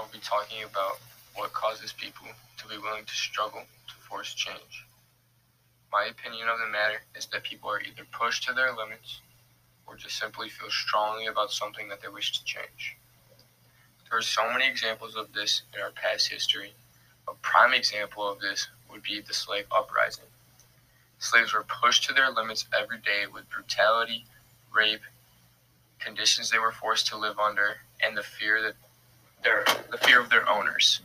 I will be talking about what causes people to be willing to struggle to force change. My opinion of the matter is that people are either pushed to their limits or just simply feel strongly about something that they wish to change. There are so many examples of this in our past history. A prime example of this would be the slave uprising. Slaves were pushed to their limits every day with brutality, rape, conditions they were forced to live under, and the fear that their the fear of their owners.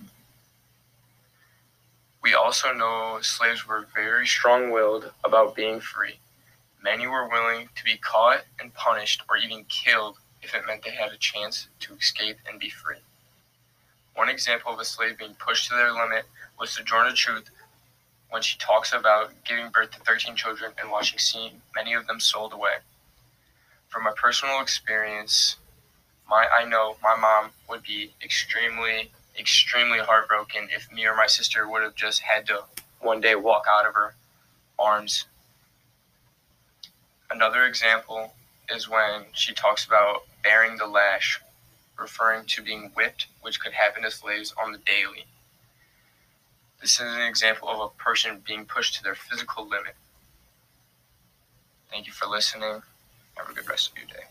We also know slaves were very strong-willed about being free. Many were willing to be caught and punished or even killed if it meant they had a chance to escape and be free. One example of a slave being pushed to their limit was Sojourner Truth when she talks about giving birth to 13 children and watching many of them sold away. From my personal experience, my I know my mom would be extremely extremely heartbroken if me or my sister would have just had to one day walk out of her arms. Another example is when she talks about bearing the lash, referring to being whipped, which could happen to slaves on the daily. This is an example of a person being pushed to their physical limit. Thank you for listening. Have a good rest of your day.